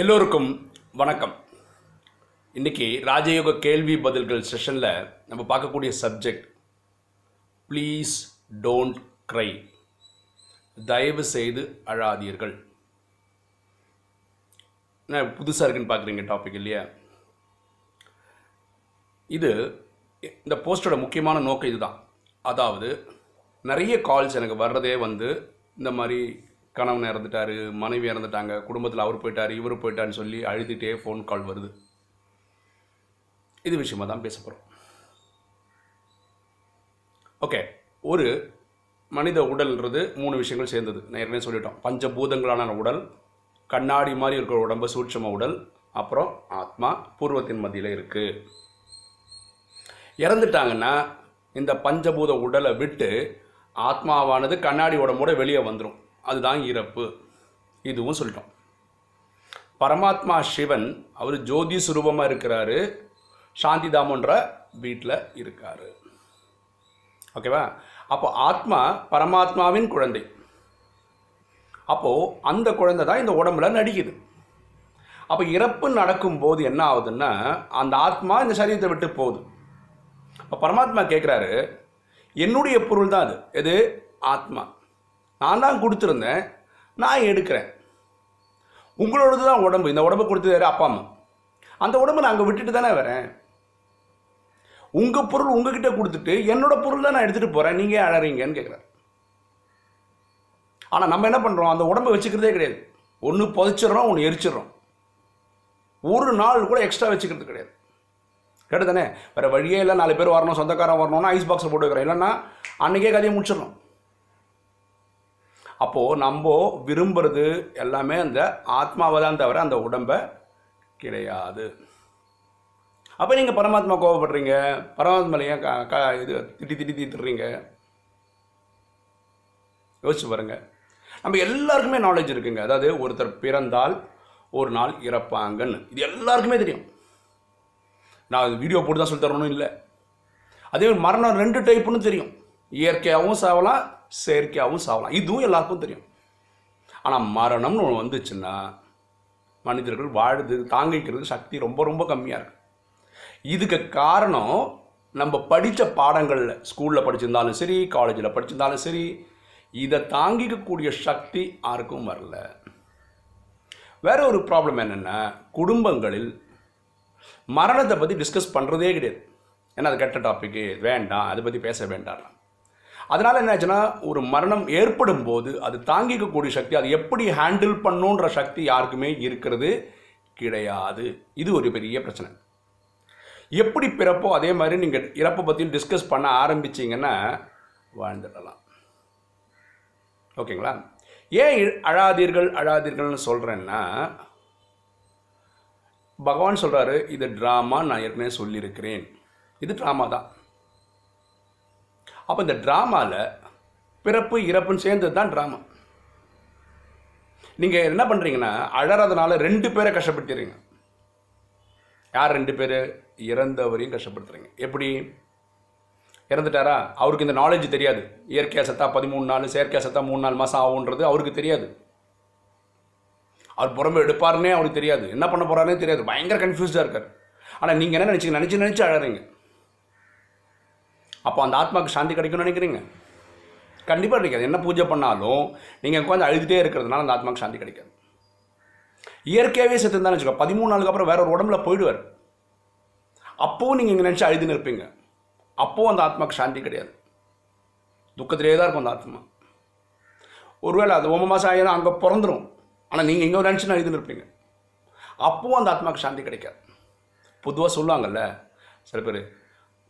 எல்லோருக்கும் வணக்கம். இன்றைக்கி ராஜயோக கேள்வி பதில்கள் செஷனில் நம்ம பார்க்கக்கூடிய சப்ஜெக்ட் ப்ளீஸ் டோன்ட் க்ரை தயவு செய்து அழாதீர்கள். என்ன புதுசாக இருக்குன்னு பார்க்குறீங்க டாபிக் இல்லையா? இது இந்த போஸ்டோட முக்கியமான நோக்கம் இதுதான். அதாவது நிறைய கால்ஸ் எனக்கு வர்றதே வந்து இந்த மாதிரி கணவன் இறந்துட்டாரு மனைவி இறந்துட்டாங்க குடும்பத்தில் அவர் போயிட்டார் இவர் போயிட்டான்னு சொல்லி அழுதுகிட்டே ஃபோன் கால் வருது. இது விஷயமா தான் பேச போகிறோம் ஓகே ஒரு மனித உடல்ன்றது மூணு விஷயங்கள் சேர்ந்தது. நான் ஏற்கனவே சொல்லிட்டோம். பஞ்சபூதங்களான உடல் கண்ணாடி மாதிரி இருக்கிற உடம்பு சூட்சம உடல் அப்புறம் ஆத்மா பூர்வத்தின் மத்தியில் இருக்குது இறந்துட்டாங்கன்னா இந்த பஞ்சபூத உடலை விட்டு ஆத்மாவானது கண்ணாடி உடம்போட வெளியே வந்துடும் அதுதான் இறப்பு. இதுவும் சொல்லிட்டோம். பரமாத்மா சிவன் அவர் ஜோதி சுரூபமாக இருக்கிறாரு. சாந்திதாமன்ற வீட்டில் இருக்கார். ஓகேவா அப்போ ஆத்மா பரமாத்மாவின் குழந்தை. அப்போது அந்த குழந்தை தான் இந்த உடம்புல நடிக்குது. அப்போ இறப்பு நடக்கும்போது என்ன ஆகுதுன்னா அந்த ஆத்மா இந்த சரீரத்தை விட்டு போகுது. இப்போ பரமாத்மா கேட்குறாரு என்னுடைய பொருள் தான் அது. எது? ஆத்மா. நான் தான் கொடுத்துருந்தேன் நான் எடுக்கிறேன். உங்களோடது தான் உடம்பு. இந்த உடம்பு கொடுத்தது யாரு? அப்பா அம்மா. அந்த உடம்பு நான் அங்கே விட்டுட்டு தானே வரேன். உங்கள் பொருள் உங்ககிட்ட கொடுத்துட்டு என்னோட பொருள் தான் நான் எடுத்துகிட்டு போகிறேன் நீங்கள் அழறீங்கன்னு கேட்குறாரு ஆனால் நம்ம என்ன பண்ணுறோம் அந்த உடம்பை வச்சுக்கிறதே கிடையாது. ஒன்று புதைச்சிடுறோம் ஒன்று எரிச்சிடறோம். ஒரு நாள் கூட எக்ஸ்ட்ரா வச்சுக்கிறது கிடையாது. கேட்டு தானே வேறு வழியே இல்லை. நாலு பேர் வரணும் சொந்தக்காரன் வரணும்னா ஐஸ் பாக்ஸில் போட்டு வைக்கிறேன். இல்லைன்னா அன்றைக்கே கதையை முடிச்சிடணும். அப்போது நம்ம விரும்புறது எல்லாமே அந்த ஆத்மாவை தான் தவிர அந்த உடம்பை கிடையாது. அப்போ நீங்கள் பரமாத்மா கோவப்படுறீங்க பரமாத்மால ஏன் க க இது திட்டி திட்டி தீத்துறீங்க யோசிச்சு பாருங்க. நம்ம எல்லாருக்குமே நாலேஜ் இருக்குங்க. அதாவது ஒருத்தர் பிறந்தால் ஒரு நாள் இறப்பாங்கன்னு. இது எல்லாருக்குமே தெரியும். நான் வீடியோ போட்டு தான் சொல்லி தரணும் இல்லை. அதே மரணம் ரெண்டு டைப்புன்னு தெரியும். இயற்கையாகவும் சாவலாம் செயற்கையாகவும் சாவலாம். இதுவும் எல்லாருக்கும் தெரியும். ஆனால் மரணம்னு ஒன்று வந்துச்சுன்னா மனிதர்கள் வாழுது தாங்கிக்கிறது சக்தி ரொம்ப ரொம்ப கம்மியாக இருக்கு. இதுக்கு காரணம் நம்ம படித்த பாடங்களில் ஸ்கூலில் படிச்சிருந்தாலும் சரி காலேஜில் படிச்சிருந்தாலும் சரி இதை தாங்கிக்கக்கூடிய சக்தி யாருக்கும் வரல. வேற ஒரு ப்ராப்ளம் என்னென்னா குடும்பங்களில் மரணத்தை பற்றி டிஸ்கஸ் பண்ணுறதே கிடையாது. ஏன்னா அது கெட்ட டாப்பிக்கு வேண்டாம் அதை பற்றி பேச வேண்டாம் அதனால் என்ன ஆச்சுன்னா ஒரு மரணம் ஏற்படும் போது அது தாங்கிக்கக்கூடிய சக்தி அது எப்படி ஹேண்டில் பண்ணுன்ற சக்தி யாருக்குமே இருக்கிறது கிடையாது. இது ஒரு பெரிய பிரச்சனை. எப்படி பிறப்போ அதே மாதிரி நீங்கள் இறப்பை பற்றியும் டிஸ்கஸ் பண்ண ஆரம்பிச்சிங்கன்னா வாழ்ந்துடலாம். ஓகேங்களா? ஏன் அழாதீர்கள் அழாதீர்கள்னு சொல்கிறேன்னா பகவான் சொல்கிறாரு இது ட்ராமா நான் ஏற்கனவே சொல்லியிருக்கிறேன். இது ட்ராமா தான். அப்போ இந்த ட்ராமாவில் பிறப்பு இறப்புன்னு சேர்ந்தது தான் ட்ராமா. நீங்கள் என்ன பண்ணுறீங்கன்னா அழறதுனால ரெண்டு பேரை கஷ்டப்படுத்திடுறீங்க. யார் ரெண்டு பேர்? இறந்தவரையும் கஷ்டப்படுத்துறீங்க. எப்படி? இறந்துட்டாரா? அவருக்கு இந்த நாலேஜ் தெரியாது. இயற்கையாக செத்தா பதிமூணு நாள் செயற்கையாக செத்தா மூணு நாலு மாதம் ஆகுன்றது அவருக்கு தெரியாது. அவர் புறம்பு எடுப்பாருன்னே அவருக்கு தெரியாது. என்ன பண்ண போகிறாருன்னே தெரியாது. பயங்கர கன்ஃபியூஸ்டாக இருக்கார். ஆனால் நீங்கள் என்ன நினச்சி நினச்சி நினச்சி அழறீங்க. அப்போ அந்த ஆத்மாவுக்கு சாந்தி கிடைக்கும்னு நினைக்கிறீங்க? கண்டிப்பாக கிடைக்காது. என்ன பூஜை பண்ணாலும் நீங்கள் உட்காந்து அழுதுகிட்டே இருக்கிறதுனால அந்த ஆத்மாவுக்கு சாந்தி கிடைக்காது. இயற்கையாகவே செத்துருந்தாலும் வச்சுக்கோ பதிமூணு நாளுக்கு அப்புறம் வேற ஒரு உடம்புல போயிடுவார். அப்போவும் நீங்கள் இங்கே நினச்சி அழுதுன்னு இருப்பீங்க. அப்போவும் அந்த ஆத்மாவுக்கு சாந்தி கிடையாது. துக்கத்திலே தான் இருக்கும் அந்த ஆத்மா. ஒருவேளை அது ஒம்பது மாதம் ஆகினா அங்கே பிறந்துரும். ஆனால் நீங்கள் இங்கே நினச்சின்னு அழுதுன்னு இருப்பீங்க. அப்போவும் அந்த ஆத்மாவுக்கு சாந்தி கிடைக்காது. பொதுவாக சொல்லுவாங்கல்ல சில பேர்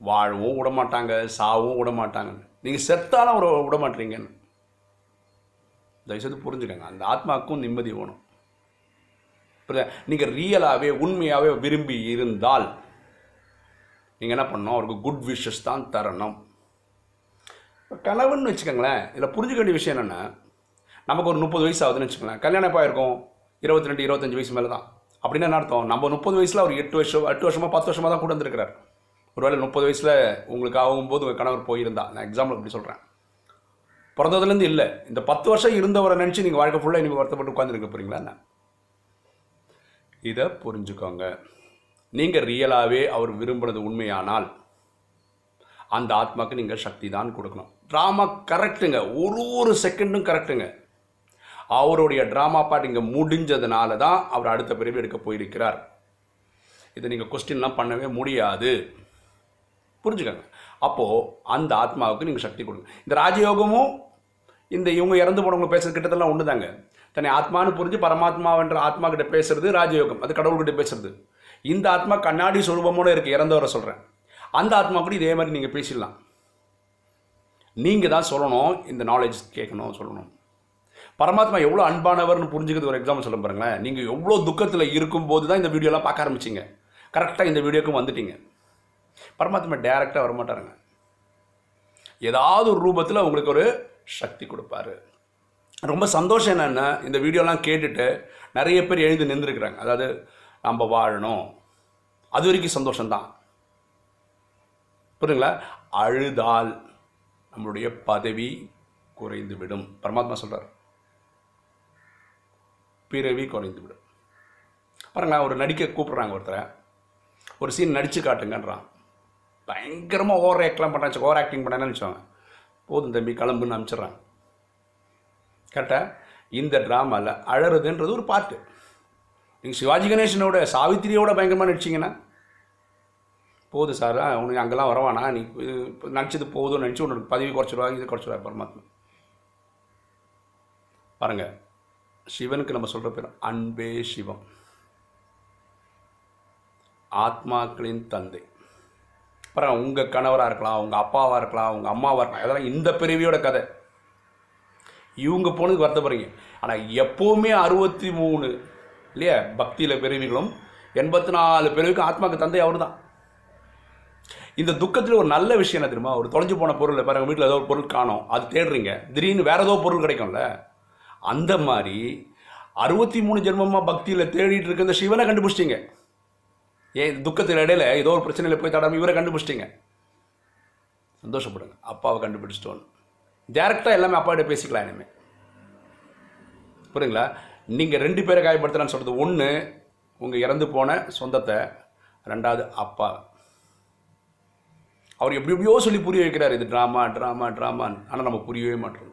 வாழவும் விட மாட்டாங்க சாவும் விட மாட்டாங்கன்னு நீங்கள் செத்தாலும் அவரை விட மாட்டீங்கன்னு தயவுசெய்து புரிஞ்சுக்கங்க அந்த ஆத்மாவுக்கும் நிம்மதி வேணும். நீங்கள் ரியலாகவே உண்மையாகவே விரும்பி இருந்தால் நீங்கள் என்ன பண்ணணும்? அவருக்கு குட் விஷஸ் தான் தரணும். இப்ப வச்சுக்கோங்களேன் இதில் புரிஞ்சுக்க வேண்டிய விஷயம் என்னென்னா நமக்கு ஒரு முப்பது வயசு ஆகுதுன்னு வச்சுக்கோங்களேன். கல்யாணம் எப்போ இருக்கும் இருபத்தி ரெண்டு இருபத்தஞ்சு வயசு மேலே தான் அப்படின்னா என்ன அர்த்தம்? நம்ம முப்பது வயசில் அவர் எட்டு வருஷம் எட்டு வருஷமாக பத்து வருஷமாக தான் கூட வந்திருக்கிறார் ஒருவேளை முப்பது வயசில் உங்களுக்கு ஆகும்போது உங்கள் கணவர் போயிருந்தா. நான் எக்ஸாம்பிள் அப்படி சொல்கிறேன் பிறந்ததுலேருந்து இல்லை. இந்த பத்து வருஷம் இருந்தவரை நினச்சி நீங்கள் வாழ்க்கை ஃபுல்லாக இனிமேல் வருத்தப்பட்டு உட்காந்துருக்க போகிறீங்களா என்ன? இதை புரிஞ்சுக்கோங்க. நீங்கள் ரியலாகவே அவர் விரும்பினது உண்மையானால் அந்த ஆத்மாவுக்கு நீங்கள் சக்தி தான் கொடுக்கணும். ட்ராமா கரெக்டுங்க ஒரு ஒரு செகண்டும் கரெக்டுங்க அவருடைய ட்ராமா பாட் இங்கே முடிஞ்சதுனால தான் அவர் அடுத்த பிரிவு எடுக்க போயிருக்கிறார். இதை நீங்கள் கொஸ்டின்லாம் பண்ணவே முடியாது. புரிஞ்சுக்கோங்க. அப்போது அந்த ஆத்மாவுக்கு நீங்கள் சக்தி கொடுங்க. இந்த ராஜயோகமும் இந்த இவங்க இறந்து போனவங்க பேசுகிற கிட்டத்தெல்லாம் ஒன்று தாங்க தன்னை ஆத்மான்னு புரிஞ்சு பரமாத்மாவென்ற ஆத்மா கிட்ட பேசுறது ராஜயோகம். அது கடவுள்கிட்ட பேசுறது. இந்த ஆத்மா கண்ணாடி சுரூபமோடு இருக்குது இறந்தவரை சொல்கிறேன் அந்த ஆத்மா கூட இதே மாதிரி நீங்கள் பேசிடலாம். நீங்கள் தான் சொல்லணும் இந்த நாலேஜ் கேட்கணும் சொல்லணும். பரமாத்மா எவ்வளோ அன்பானவர்னு புரிஞ்சுக்கிறது ஒரு எக்ஸாம்பிள் சொல்ல பாருங்களேன். நீங்கள் எவ்வளோ துக்கத்தில் இருக்கும்போது தான் இந்த வீடியோலாம் பார்க்க ஆரம்பிச்சிங்க. கரெக்டாக இந்த வீடியோக்கும் வந்துட்டீங்க. பரமாத்மா டேரெக்டாக வரமாட்டாருங்க. ஏதாவது ஒரு ரூபத்தில் உங்களுக்கு ஒரு சக்தி கொடுப்பாரு. ரொம்ப சந்தோஷம் என்னென்னா இந்த வீடியோலாம் கேட்டுட்டு நிறைய பேர் எழுந்து நின்றுருக்குறாங்க. அதாவது நம்ம வாழணும். அது வரைக்கும் சந்தோஷம்தான். புரியுங்களா அழுதால் நம்மளுடைய பதவி குறைந்து விடும் பரமாத்மா சொல்கிறார் பிறவி குறைந்து விடும் பாருங்களேன் ஒரு நடிக்க கூப்பிட்றாங்க ஒருத்தரை. ஒரு சீன் நடித்து காட்டுங்கன்றான். பயங்கரமாக ஓவர் ஆக்ட்லாம் பண்ணுறாச்சு ஓவர் ஆக்டிங் பண்ணேன்னு வச்சுவாங்க போதும் தம்பி கிளம்புன்னு அனுப்பிச்சிட்றாங்க கரெக்டாக இந்த ட்ராமாவில் அழறதுன்றது ஒரு பாட்டு நீங்கள் சிவாஜி கணேசனோட சாவித்திரியோட பயங்கரமாக நடிச்சிங்கன்னா போதும் சார் உனக்கு அங்கெல்லாம் வரவானா? நீ இது நினச்சது நினச்சி உனக்கு பதவி குறைச்சிடுவா இது குறைச்சிடுவா பரமாத்மா. பாருங்க சிவனுக்கு நம்ம சொல்கிற பேர் அன்பே சிவம். ஆத்மாக்களின் தந்தை. அப்புறம் உங்கள் கணவராக இருக்கலாம் உங்கள் அப்பாவாக இருக்கலாம் உங்கள் அம்மாவாக இருக்கலாம் இதெல்லாம் இந்த பிரிவியோட கதை. இவங்க போனதுக்கு வருத்தப்படுறீங்க ஆனால் எப்போவுமே அறுபத்தி மூணு இல்லையா பக்தியில் பிறவிகளும் எண்பத்தி நாலு பிறவிக்கும் ஆத்மாக்கு தந்தை அவர் தான் இந்த துக்கத்தில் ஒரு நல்ல விஷயம் என்ன தெரியுமா? ஒரு தொலைஞ்சு போன பொருள் பாருங்க வீட்டில் ஏதோ ஒரு பொருள் காணோம் அது தேடுறீங்க. திடீர்னு வேறு ஏதோ பொருள் கிடைக்கும்ல. அந்த மாதிரி அறுபத்தி மூணு ஜென்மமாக பக்தியில் தேடிட்டு இருக்க இந்த சிவனை கண்டுபிடிச்சிட்டீங்க. ஏன் துக்கத்தின் இடையில ஏதோ ஒரு பிரச்சனையில் போய் தடாமல் இவரை கண்டுபிடிச்சிட்டிங்க? சந்தோஷப்படுங்க. அப்பாவை கண்டுபிடிச்சிட்டோன்னு. டேரெக்டாக எல்லாமே அப்பாவிட்ட பேசிக்கலாம் இனிமே. புரியுங்களா நீங்கள் ரெண்டு பேரை காயப்படுத்தலான்னு சொல்கிறது ஒன்று உங்கள் இறந்து போன சொந்தத்தை ரெண்டாவது அப்பா. அவர் எப்படி எப்படியோ சொல்லி புரிய வைக்கிறார் இது ட்ராமா ட்ராமா ட்ராமான்னு ஆனால் நம்ம புரியவே மாட்டோம்.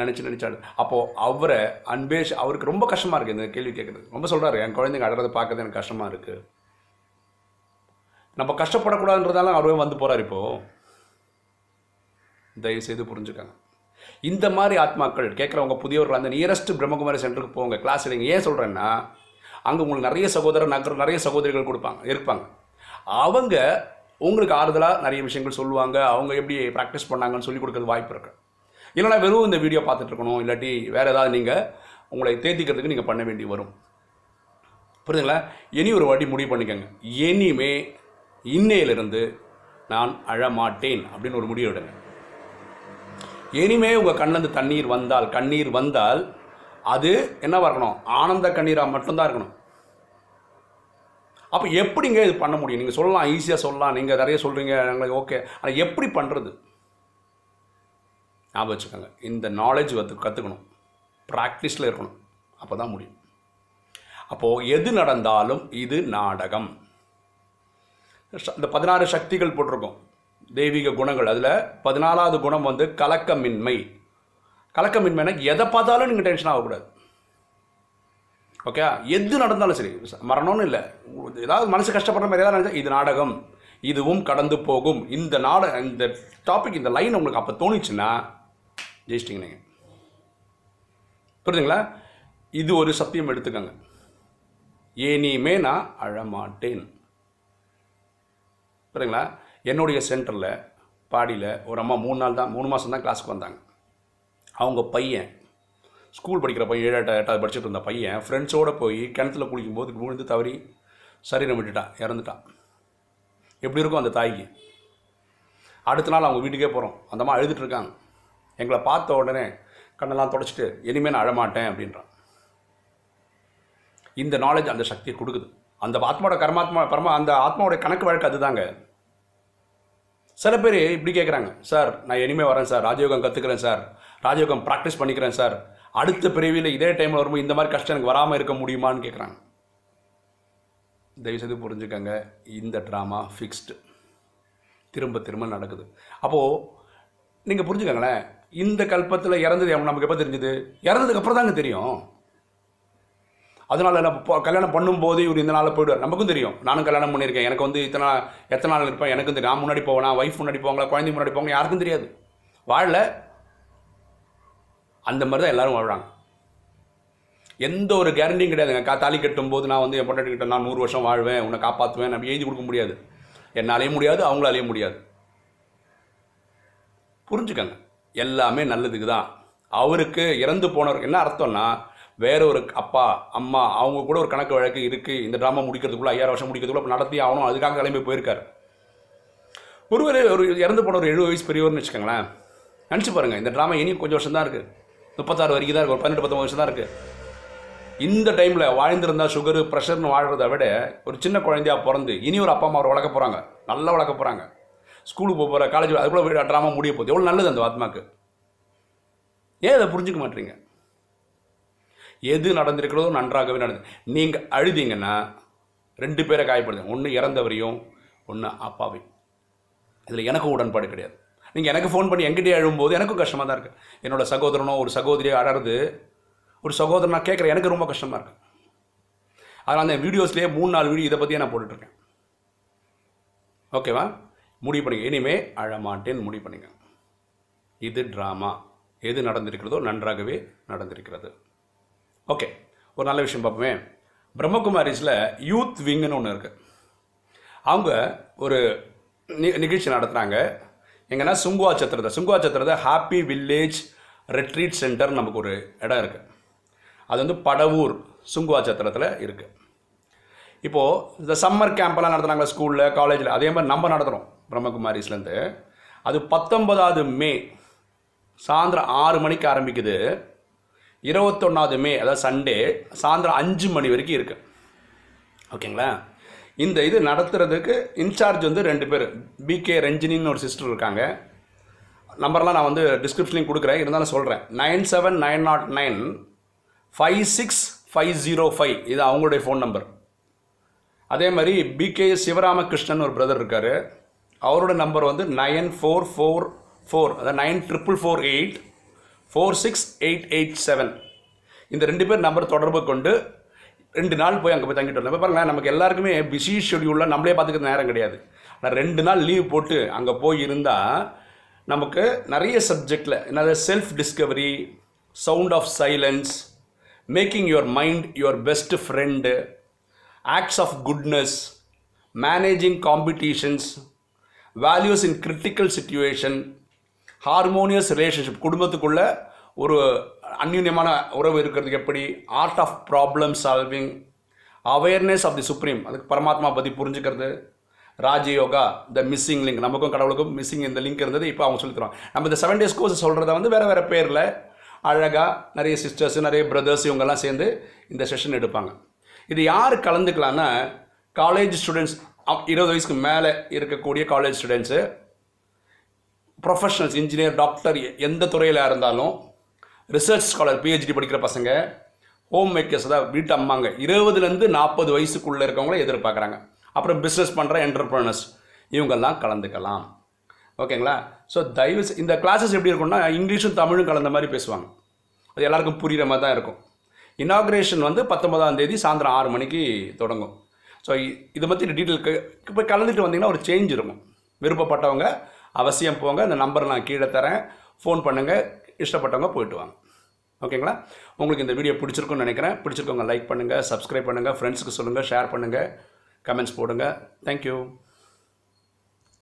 நினச்சி நினச்சாரு அப்போது அவரை அன்பேஷ் அவருக்கு ரொம்ப கஷ்டமாக இருக்குது இந்த கேள்வி கேட்குறது. ரொம்ப சொல்கிறாரு என் குழந்தைங்க அழறதை பார்க்கறது எனக்கு கஷ்டமாக இருக்குது நம்ம கஷ்டப்படக்கூடாதுன்றதால அவரே வந்து போகிறார் இப்போது தயவு செய்து புரிஞ்சுக்கங்க. இந்த மாதிரி ஆத்மாக்கள் கேட்குறவங்க புதியவர்கள் அந்த நியரஸ்ட் பிரம்மகுமாரி சென்டருக்கு போங்க கிளாஸ் எடுங்க ஏன் சொல்கிறேன்னா அங்கே உங்களுக்கு நிறைய சகோதரர் நகர் நிறைய சகோதரிகள் கொடுப்பாங்க இருப்பாங்க. அவங்க உங்களுக்கு ஆறுதலாக நிறைய விஷயங்கள் சொல்லுவாங்க அவங்க எப்படி ப்ராக்டிஸ் பண்ணாங்கன்னு சொல்லி கொடுக்கறது வாய்ப்பு இருக்கு. இல்லைனா வெறும் இந்த வீடியோ பார்த்துட்டு இருக்கணும் இல்லாட்டி வேறு ஏதாவது நீங்கள் உங்களை தேத்திக்கிறதுக்கு நீங்கள் பண்ண வேண்டி வரும். புரியுதுங்களா? இனி ஒரு வாட்டி முடிவு பண்ணிக்கோங்க. இனிமே இன்னையிலிருந்து நான் அழமாட்டேன் அப்படின்னு ஒரு முடிவுடுங்க இனிமே உங்கள் கண்ணிலேருந்து தண்ணீர் வந்தால் கண்ணீர் வந்தால் அது என்ன இருக்கணும்? ஆனந்த கண்ணீராக மட்டும்தான் இருக்கணும். அப்போ எப்படிங்க இது பண்ண முடியும்? நீங்கள் சொல்லலாம் ஈஸியாக சொல்லலாம். நீங்கள் நிறைய சொல்கிறீங்க எங்களுக்கு ஓகே ஆனால் எப்படி பண்ணுறது ஞாபகம் வச்சுக்கோங்க. இந்த நாலேஜ் வந்து கற்றுக்கணும் ப்ராக்டிஸில் இருக்கணும். அப்போ தான் முடியும். அப்போது எது நடந்தாலும் இது நாடகம். இந்த பதினாறு சக்திகள் போட்டிருக்கோம். தெய்வீக குணங்கள். அதில் பதினாலாவது குணம் வந்து கலக்கமின்மை. கலக்கமின்மைனா எதை பார்த்தாலும் நீங்கள் டென்ஷன் ஆகக்கூடாது. ஓகே எது நடந்தாலும் சரி மரணம்னு இல்லை. ஏதாவது மனசு கஷ்டப்படுற மாதிரி ஏதாவது நினைச்சா இது நாடகம். இதுவும் கடந்து போகும். இந்த நாட இந்த டாபிக் இந்த லைன் உங்களுக்கு அப்போ தோணுச்சுன்னா ஜெயிச்சிட்டிங்க நீங்கள் புரியுதுங்களா? இது ஒரு சத்தியம் எடுத்துக்கோங்க. இனிமே நான் அழமாட்டேன். சரிங்களா என்னுடைய சென்டரில் பாடியில் ஒரு அம்மா மூணு நாள் தான் மூணு மாதம் தான் கிளாஸுக்கு வந்தாங்க. அவங்க பையன் ஸ்கூல் படிக்கிற பையன் ஏழு எட்டு எட்டாவது படிச்சுட்டு இருந்த பையன் ஃப்ரெண்ட்ஸோடு போய் கிணத்துல குளிக்கும்போது விழுந்து தவறி சரீரம் விட்டுட்டான் இறந்துட்டான். எப்படி இருக்கும் அந்த தாய்க்கு? அடுத்த நாள் அவங்க வீட்டுக்கே போகிறோம் அந்த அம்மா எங்களை பார்த்த உடனே கண்ணெல்லாம் தொடச்சிட்டு இனிமேல் நான் அழமாட்டேன் அப்படின்றான். இந்த நாலேஜ் அந்த சக்தியை கொடுக்குது. அந்த ஆத்மாவோட கர்மாத்மா பரமா அந்த ஆத்மாவோடைய கணக்கு வழக்கு அதுதாங்க. சில பேர் இப்படி கேட்குறாங்க சார் நான் இனிமேல் வரேன் சார். ராஜயோகம் கற்றுக்கிறேன் சார். ராஜயோகம் ப்ராக்டிஸ் பண்ணிக்கிறேன் சார். அடுத்த பிறவியில் இதே டைமில் வரும்போது இந்த மாதிரி கஷ்டம் எனக்கு வராமல் இருக்க முடியுமான்னு கேட்குறாங்க தயவுசெய்து புரிஞ்சுக்கங்க. இந்த ட்ராமா ஃபிக்ஸ்டு திரும்ப திரும்ப நடக்குது. அப்போது நீங்கள் புரிஞ்சுக்கங்களேன். இந்த கல்பத்தில் இறந்தது நமக்கு எப்போ தெரிஞ்சுது? இறந்ததுக்கு அப்புறம் தாங்க தெரியும். அதனால நம்ம கல்யாணம் பண்ணும்போது இவர் இந்த நாளில் போயிடுவார். நமக்கும் தெரியும். நானும் கல்யாணம் பண்ணியிருக்கேன். எனக்கு வந்து இத்தனை எத்தனை நாள் இருப்பேன்? எனக்கும் தெரியும். நான் முன்னாடி போவேனா? ஒய்ஃப் முன்னாடி போவாங்களா? குழந்தை முன்னாடி போவாங்க யாருக்கும் தெரியாது. வாழல. அந்த மாதிரி தான் எல்லாரும் வாழ்றாங்க. எந்த ஒரு கேரண்டியும் கிடையாதுங்க தாலி கட்டும் போது நான் வந்து என் பொண்டாட்டி கிட்ட நான் நூறு வருஷம் வாழ்வேன். உன்னை காப்பாற்றுவேன் நம்ம எழுதி கொடுக்க முடியாது. என்னாலேயும் முடியாது அவங்களாலேயும் முடியாது. புரிஞ்சுக்கங்க. எல்லாமே நல்லதுக்கு தான் அவருக்கு இறந்து போனவருக்கு என்ன அர்த்தம்னா வேற ஒரு அப்பா அம்மா அவங்க கூட ஒரு கணக்கு வழக்கு இருக்குது இந்த ட்ராமா முடிக்கிறதுக்குள்ள ஐயாயிரம் வருஷம் முடிக்கிறதுக்குள்ள நடத்தி ஆகணும். அதுக்காக கிளம்பி போயிருக்காரு. ஒருவர் ஒரு இறந்து போன ஒரு எழுபது வயசு பெரியவர்னு வச்சுக்கோங்களேன். நினச்சி பாருங்கள் இந்த ட்ராமா இனி கொஞ்சம் வருஷம் தான் இருக்குது முப்பத்தாறு வரைக்கும் தான் இருக்குது ஒரு பதினெட்டு பத்தொம்பது வருஷம் தான் இருக்குது இந்த டைமில் வாழ்ந்திருந்தால் சுகரு ப்ரெஷர்னு வாழ்கிறத விட ஒரு சின்ன குழந்தையா பிறந்து இனி ஒரு அப்பா அம்மா அவர் வளர்க்க போகிறாங்க நல்லா வளர்க்க போகிறாங்க ஸ்கூலுக்கு போக போகிற காலேஜ் அதுக்குள்ள ட்ராமா முடிய போகுது. எவ்வளோ நல்லது அந்த ஆத்மாக்கு. ஏன் அதை புரிஞ்சுக்க மாட்டீங்க? எது நடந்திருக்கிறதோ நன்றாகவே நடந்து. நீங்கள் அழுதீங்கன்னா ரெண்டு பேரை காயப்படுது ஒன்று இறந்தவரையும் ஒன்று அப்பாவையும். இதில் எனக்கும் உடன்பாடு கிடையாது. நீங்கள் எனக்கு ஃபோன் பண்ணி எங்கிட்டே அழும்போது எனக்கும் கஷ்டமாக தான் இருக்குது என்னோட சகோதரனோ ஒரு சகோதரியோ அழறது ஒரு சகோதரன் நான் கேட்குறேன் எனக்கு ரொம்ப கஷ்டமாக இருக்குது அதனால் அந்த வீடியோஸ்லேயே மூணு நாலு வீடியோ இதை பற்றியே நான் போட்டுட்ருக்கேன். ஓகேவா? முடிவு பண்ணுங்க. இனிமே அழமாட்டேன்னு முடிவு பண்ணுங்க. இது ட்ராமா எது நடந்திருக்கிறதோ நன்றாகவே நடந்திருக்கிறது. ஓகே ஒரு நல்ல விஷயம் பார்ப்போமே. பிரம்மகுமாரிஸில் யூத் விங்குன்னு ஒன்று இருக்குது அவங்க ஒரு நி நிகழ்ச்சி நடத்துகிறாங்க எங்கன்னா சுங்குவா சத்திரத்தை சுங்குவா சத்திரத்தை ஹாப்பி வில்லேஜ் ரெட்ரீட் சென்டர் நமக்கு ஒரு இடம் இருக்குது அது வந்து படவூர் சுங்குவா சத்திரத்தில் இருக்குது இப்போது இந்த சம்மர் கேம்பெல்லாம் நடத்துனாங்களா ஸ்கூலில் காலேஜில். அதே மாதிரி நம்ம நடத்துகிறோம் பிரம்மகுமாரிஸ்லேருந்து. அது பத்தொன்பதாவது மே சாயந்தரம் ஆறு மணிக்கு ஆரம்பிக்குது. இருபத்தொன்னாவது மே அதாவது சண்டே சாயந்தரம் அஞ்சு மணி வரைக்கும் இருக்குது ஓகேங்களா? இந்த இது நடத்துறதுக்கு இன்சார்ஜ் வந்து ரெண்டு பேர். பிகே ரஞ்சினின்னு ஒரு சிஸ்டர் இருக்காங்க. நம்பர்லாம் நான் வந்து டிஸ்கிரிப்ஷன்லையும் கொடுக்குறேன். இருந்தாலும் சொல்கிறேன் nine seven nine naught nine five six five zero five இது அவங்களுடைய ஃபோன் நம்பர் அதே மாதிரி பிகே சிவராமகிருஷ்ணன் ஒரு பிரதர் இருக்கார். அவரோட நம்பர் வந்து நைன் ஃபோர் ஃபோர் ஃபோர் அதாவது nine triple four eight four six eight eight seven. இந்த ரெண்டு பேர் நம்பர் தொடர்பு கொண்டு ரெண்டு நாள் போய் அங்கே போய் தங்கிட்டு வரலாம். இப்போ பாருங்களேன் நமக்கு எல்லாருக்குமே பிஸி ஷெடியூலில் நம்மளே பார்த்துக்க நேரம் கிடையாது. ஆனால் ரெண்டு நாள் லீவ் போட்டு அங்கே போய் இருந்தால் நமக்கு நிறைய சப்ஜெக்டில் என்னது self discovery sound of silence making your mind your best friend acts of goodness managing competitions values in critical situation harmonious relationship குடும்பத்துக்குள்ள ஒரு அந்யூன்யமான உறவு இருக்கிறதுக்கு எப்படி? Art of problem solving awareness of the supreme அதுக்கு பரமாத்மா பற்றி புரிஞ்சுக்கிறது. ராஜயோகா த மிஸ்ஸிங் லிங்க் நமக்கும் கடவுளுக்கும் மிஸ்ஸிங் இந்த லிங்க் இருந்தது. இப்போ அவங்க சொல்லி நம்ம இந்த செவன் டேஸ் கோர்ஸ் சொல்கிறத வந்து வேறு வேறு பேரில் அழகாக நிறைய சிஸ்டர்ஸ் நிறைய பிரதர்ஸ் இவங்கெல்லாம் சேர்ந்து இந்த செஷன் எடுப்பாங்க. இது யார் கலந்துக்கலான்னா காலேஜ் ஸ்டூடெண்ட்ஸ் இருபது வயசுக்கு மேலே இருக்கக்கூடிய college students professionals engineer doctor எந்த துறையில் இருந்தாலும் ரிசர்ச் ஸ்காலர் பிஹெச்டி படிக்கிற பசங்க ஹோம் மேக்கர்ஸ் தான் வீட்டு அம்மாங்க இருபதுலேருந்து நாற்பது வயசுக்குள்ளே இருக்கவங்கள எதிர்பார்க்குறாங்க. அப்புறம் பிஸ்னஸ் பண்ணுற என்டர்பிரனர்ஸ் இவங்கெல்லாம் கலந்துக்கலாம். ஓகேங்களா? ஸோ தயவு இந்த கிளாஸஸ் எப்படி இருக்கும்னா இங்கிலீஷும் தமிழும் கலந்த மாதிரி பேசுவாங்க. அது எல்லாருக்கும் புரிகிற மாதிரி தான் இருக்கும். இனாக்ரேஷன் வந்து பத்தொன்பதாம் தேதி சாயந்தரம் ஆறு மணிக்கு தொடங்கும். ஸோ இதை பற்றி டீட்டெயில் இப்போ கலந்துட்டு வந்தீங்கன்னா ஒரு சேஞ்ச் இருக்கும். விருப்பப்பட்டவங்க அவசியம் போங்க அந்த நம்பர் நான் கீழே தரேன். ஃபோன் பண்ணுங்கள் இஷ்டப்பட்டவங்க போயிட்டு வாங்க. ஓகேங்களா? உங்களுக்கு இந்த வீடியோ பிடிச்சிருக்குன்னு நினைக்கிறேன். பிடிச்சிருக்கவங்க லைக் பண்ணுங்கள் சப்ஸ்கிரைப் பண்ணுங்கள் ஃப்ரெண்ட்ஸுக்கு சொல்லுங்கள் ஷேர் பண்ணுங்கள் கமெண்ட்ஸ் போடுங்க. தேங்க்யூ